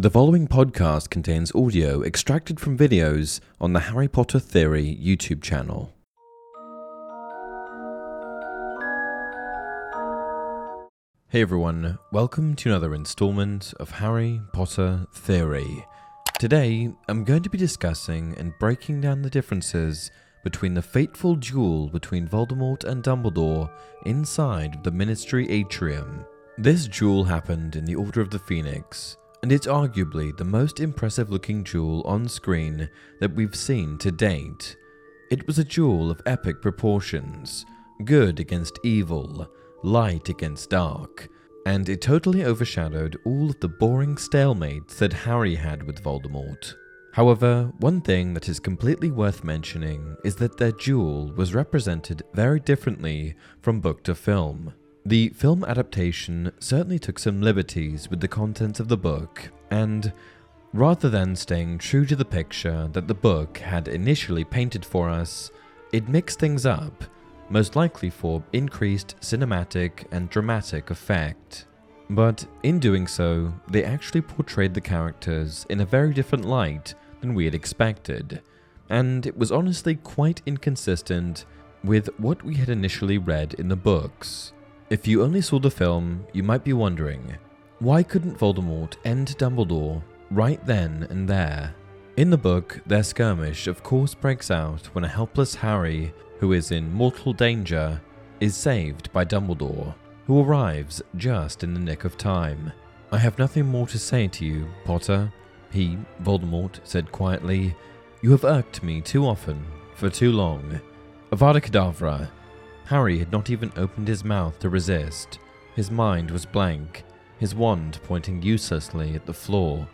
The following podcast contains audio extracted from videos on the Harry Potter Theory YouTube channel. Hey everyone, welcome to another installment of Harry Potter Theory. Today, I'm going to be discussing and breaking down the differences between the fateful duel between Voldemort and Dumbledore inside the Ministry Atrium. This duel happened in the Order of the Phoenix, and it's arguably the most impressive looking duel on screen that we've seen to date. It was a duel of epic proportions, good against evil, light against dark, and it totally overshadowed all of the boring stalemates that Harry had with Voldemort. However, one thing that is completely worth mentioning is that their duel was represented very differently from book to film. The film adaptation certainly took some liberties with the contents of the book, and rather than staying true to the picture that the book had initially painted for us, it mixed things up, most likely for increased cinematic and dramatic effect. But in doing so, they actually portrayed the characters in a very different light than we had expected, and it was honestly quite inconsistent with what we had initially read in the books. If you only saw the film, you might be wondering why couldn't Voldemort end Dumbledore right then and there? In the book, their skirmish of course breaks out when a helpless Harry, who is in mortal danger, is saved by Dumbledore, who arrives just in the nick of time. I have nothing more to say to you, Potter, he, Voldemort, said quietly. You have irked me too often, for too long. Avada Kedavra. Harry had not even opened his mouth to resist. His mind was blank, his wand pointing uselessly at the floor.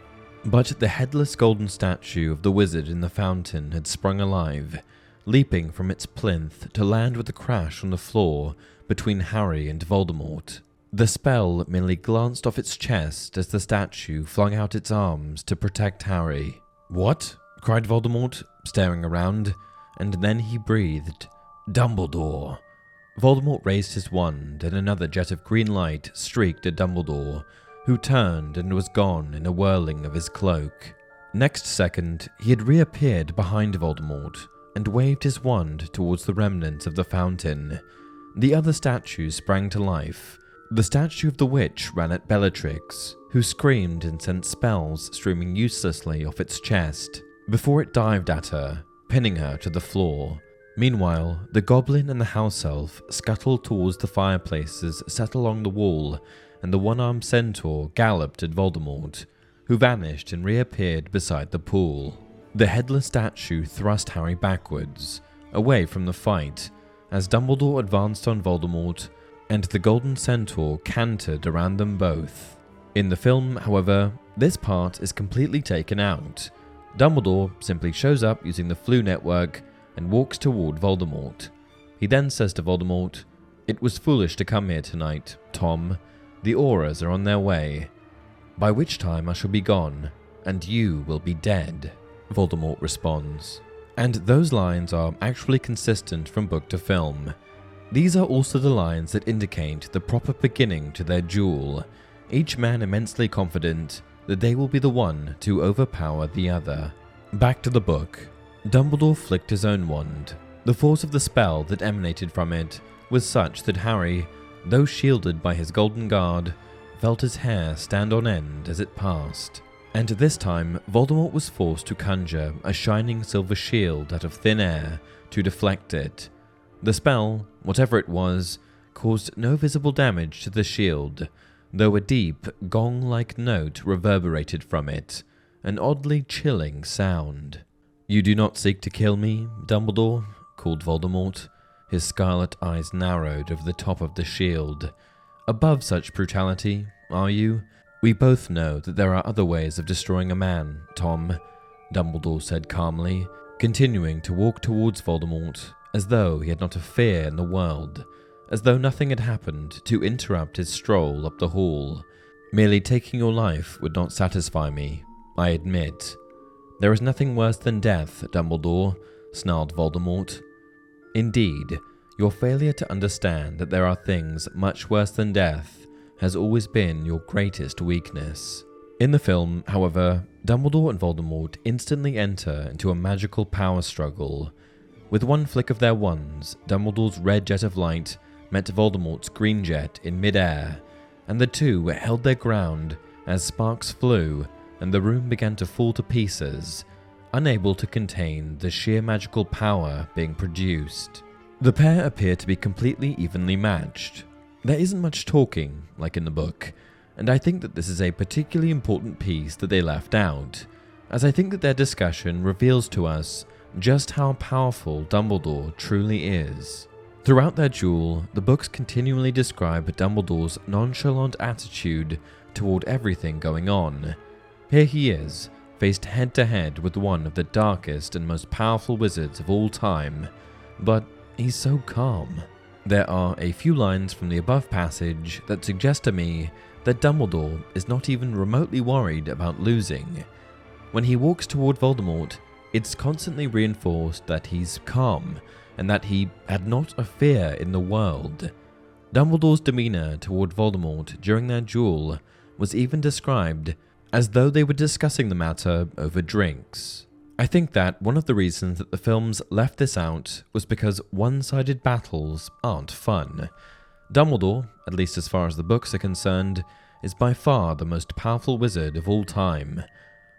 But the headless golden statue of the wizard in the fountain had sprung alive, leaping from its plinth to land with a crash on the floor between Harry and Voldemort. The spell merely glanced off its chest as the statue flung out its arms to protect Harry. What? cried Voldemort, staring around, and then he breathed, Dumbledore. Voldemort raised his wand, and another jet of green light streaked at Dumbledore, who turned and was gone in a whirling of his cloak. Next second, he had reappeared behind Voldemort and waved his wand towards the remnants of the fountain. The other statues sprang to life, the statue of the witch ran at Bellatrix, who screamed and sent spells streaming uselessly off its chest, before it dived at her, pinning her to the floor. Meanwhile, the goblin and the house elf scuttled towards the fireplaces set along the wall, and the one armed centaur galloped at Voldemort, who vanished and reappeared beside the pool. The headless statue thrust Harry backwards, away from the fight, as Dumbledore advanced on Voldemort and the golden centaur cantered around them both. In the film, however, this part is completely taken out. Dumbledore simply shows up using the Floo network and walks toward Voldemort. He then says to Voldemort, It was foolish to come here tonight, Tom. The Aurors are on their way. By which time I shall be gone, and you will be dead, Voldemort responds. And those lines are actually consistent from book to film. These are also the lines that indicate the proper beginning to their duel, each man immensely confident that they will be the one to overpower the other. Back to the book. Dumbledore flicked his own wand. The force of the spell that emanated from it was such that Harry, though shielded by his golden guard, felt his hair stand on end as it passed. And this time, Voldemort was forced to conjure a shining silver shield out of thin air to deflect it. The spell, whatever it was, caused no visible damage to the shield, though a deep, gong like note reverberated from it, an oddly chilling sound. You do not seek to kill me, Dumbledore? called Voldemort. His scarlet eyes narrowed over the top of the shield. Above such brutality, are you? We both know that there are other ways of destroying a man, Tom, Dumbledore said calmly, continuing to walk towards Voldemort as though he had not a fear in the world, as though nothing had happened to interrupt his stroll up the hall. Merely taking your life would not satisfy me, I admit. There is nothing worse than death, Dumbledore, snarled Voldemort. Indeed, your failure to understand that there are things much worse than death has always been your greatest weakness. In the film, however, Dumbledore and Voldemort instantly enter into a magical power struggle with one flick of their wands, Dumbledore's red jet of light met Voldemort's green jet in midair, and the two held their ground as sparks flew and the room began to fall to pieces, unable to contain the sheer magical power being produced. The pair appear to be completely evenly matched. There isn't much talking, like in the book, and I think that this is a particularly important piece that they left out, as I think that their discussion reveals to us just how powerful Dumbledore truly is. Throughout their duel, the books continually describe Dumbledore's nonchalant attitude toward everything going on. Here he is, faced head to head with one of the darkest and most powerful wizards of all time, but he's so calm. There are a few lines from the above passage that suggest to me that Dumbledore is not even remotely worried about losing. When he walks toward Voldemort, it's constantly reinforced that he's calm and that he had not a fear in the world. Dumbledore's demeanour toward Voldemort during their duel was even described as though they were discussing the matter over drinks. I think that one of the reasons that the films left this out was because one sided battles aren't fun. Dumbledore, at least as far as the books are concerned, is by far the most powerful wizard of all time.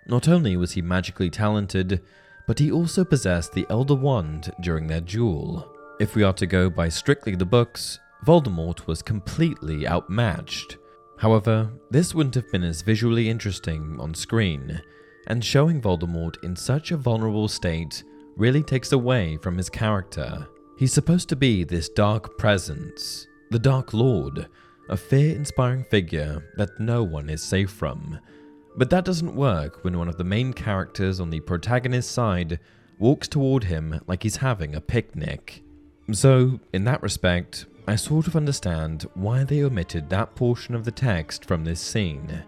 Not only was he magically talented, but he also possessed the Elder Wand during their duel. If we are to go by strictly the books, Voldemort was completely outmatched. However, this wouldn't have been as visually interesting on screen, and showing Voldemort in such a vulnerable state really takes away from his character. He's supposed to be this dark presence, the Dark Lord, a fear inspiring figure that no one is safe from, but that doesn't work when one of the main characters on the protagonist's side walks toward him like he's having a picnic. So, in that respect, I sort of understand why they omitted that portion of the text from this scene.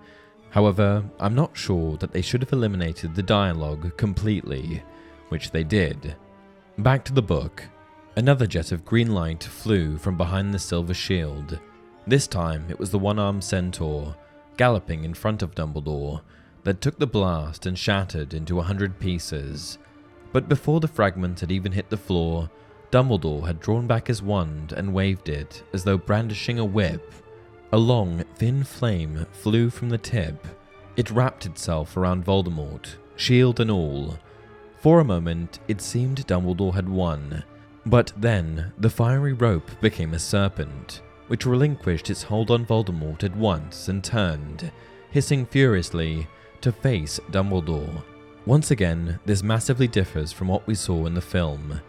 However, I'm not sure that they should have eliminated the dialogue completely, which they did. Back to the book. Another jet of green light flew from behind the silver shield. This time it was the one armed centaur, galloping in front of Dumbledore, that took the blast and shattered into a hundred pieces. But before the fragment had even hit the floor, Dumbledore had drawn back his wand and waved it as though brandishing a whip. A long, thin flame flew from the tip. It wrapped itself around Voldemort, shield and all. For a moment, it seemed Dumbledore had won, but then the fiery rope became a serpent which relinquished its hold on Voldemort at once and turned, hissing furiously, to face Dumbledore. Once again, this massively differs from what we saw in the film.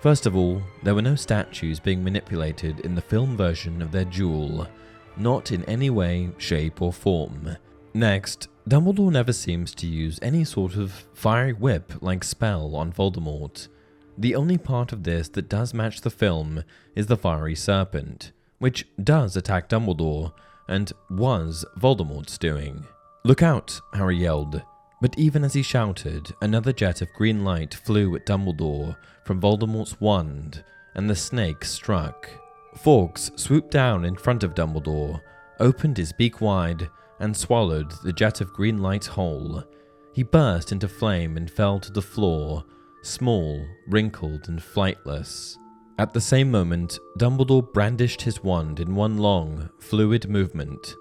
First of all, there were no statues being manipulated in the film version of their duel, not in any way, shape, or form. Next, Dumbledore never seems to use any sort of fiery whip like spell on Voldemort. The only part of this that does match the film is the fiery serpent, which does attack Dumbledore and was Voldemort's doing. Look out, Harry yelled. But even as he shouted, another jet of green light flew at Dumbledore from Voldemort's wand, and the snake struck. Fawkes swooped down in front of Dumbledore, opened his beak wide, and swallowed the jet of green light whole. He burst into flame and fell to the floor, small, wrinkled, and flightless. At the same moment, Dumbledore brandished his wand in one long, fluid movement.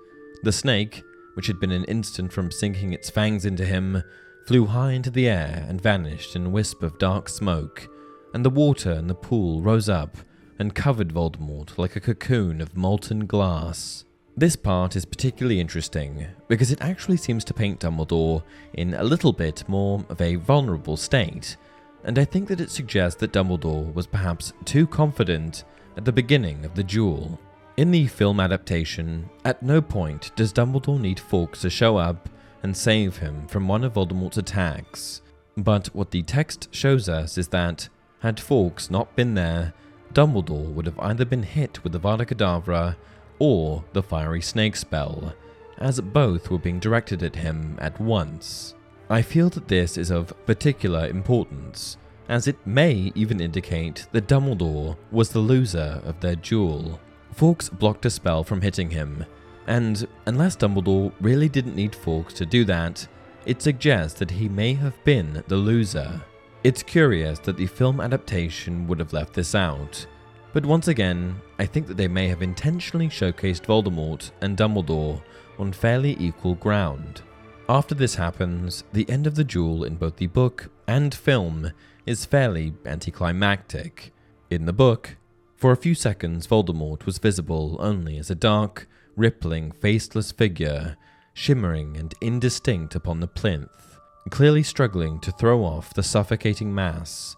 The snake, which had been an instant from sinking its fangs into him, flew high into the air and vanished in a wisp of dark smoke, and the water in the pool rose up and covered Voldemort like a cocoon of molten glass. This part is particularly interesting because it actually seems to paint Dumbledore in a little bit more of a vulnerable state, and I think that it suggests that Dumbledore was perhaps too confident at the beginning of the duel. In the film adaptation, at no point does Dumbledore need Fawkes to show up and save him from one of Voldemort's attacks, but what the text shows us is that, had Fawkes not been there, Dumbledore would have either been hit with the Avada Kedavra or the fiery snake spell, as both were being directed at him at once. I feel that this is of particular importance, as it may even indicate that Dumbledore was the loser of their duel. Fawkes blocked a spell from hitting him, and unless Dumbledore really didn't need Fawkes to do that, it suggests that he may have been the loser. It's curious that the film adaptation would have left this out, but once again, I think that they may have intentionally showcased Voldemort and Dumbledore on fairly equal ground. After this happens, the end of the duel in both the book and film is fairly anticlimactic. In the book, for a few seconds, Voldemort was visible only as a dark, rippling, faceless figure, shimmering and indistinct upon the plinth, clearly struggling to throw off the suffocating mass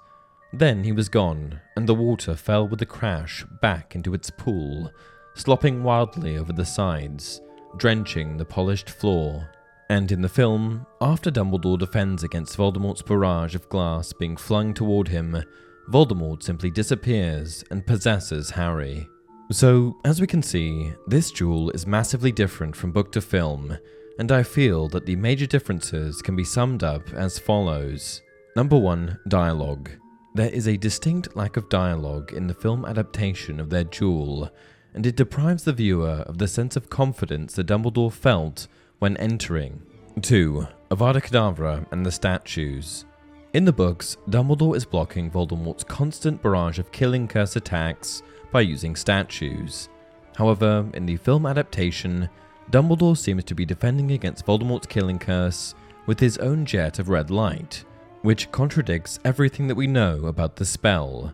then he was gone, and the water fell with a crash back into its pool, slopping wildly over the sides, drenching the polished floor. And in the film, after Dumbledore defends against Voldemort's barrage of glass being flung toward him, Voldemort simply disappears and possesses Harry. So, as we can see, this duel is massively different from book to film, and I feel that the major differences can be summed up as follows. Number 1 Dialogue. There is a distinct lack of dialogue in the film adaptation of their duel, and it deprives the viewer of the sense of confidence that Dumbledore felt when entering. 2. Avada Kedavra and the statues. In the books, Dumbledore is blocking Voldemort's constant barrage of killing curse attacks by using statues. However, in the film adaptation, Dumbledore seems to be defending against Voldemort's killing curse with his own jet of red light, which contradicts everything that we know about the spell.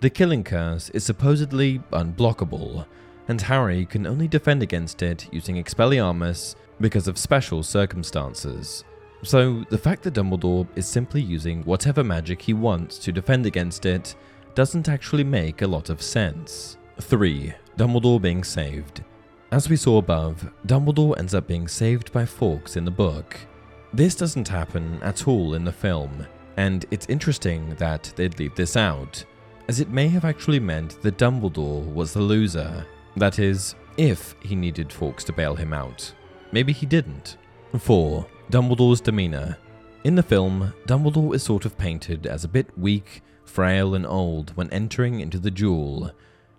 The killing curse is supposedly unblockable, and Harry can only defend against it using Expelliarmus because of special circumstances. So, the fact that Dumbledore is simply using whatever magic he wants to defend against it doesn't actually make a lot of sense. 3. Dumbledore being saved. As we saw above, Dumbledore ends up being saved by Fawkes in the book, this doesn't happen at all in the film, and it's interesting that they'd leave this out, as it may have actually meant that Dumbledore was the loser. That is, if he needed Fawkes to bail him out. Maybe he didn't. 4. Dumbledore's demeanor. In the film, Dumbledore is sort of painted as a bit weak, frail, and old when entering into the duel.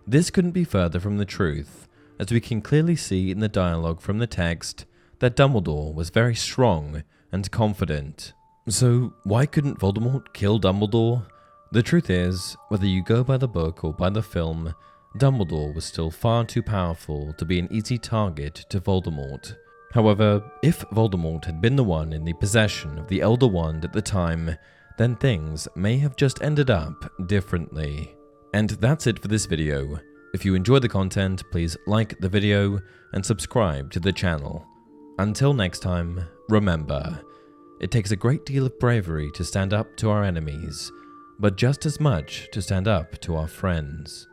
This couldn't be further from the truth, as we can clearly see in the dialogue from the text that Dumbledore was very strong and confident. So, why couldn't Voldemort kill Dumbledore? The truth is, whether you go by the book or by the film, Dumbledore was still far too powerful to be an easy target to Voldemort. However, if Voldemort had been the one in the possession of the Elder Wand at the time, then things may have just ended up differently. And that's it for this video. If you enjoy the content, please like the video and subscribe to the channel. Until next time, remember, it takes a great deal of bravery to stand up to our enemies, but just as much to stand up to our friends.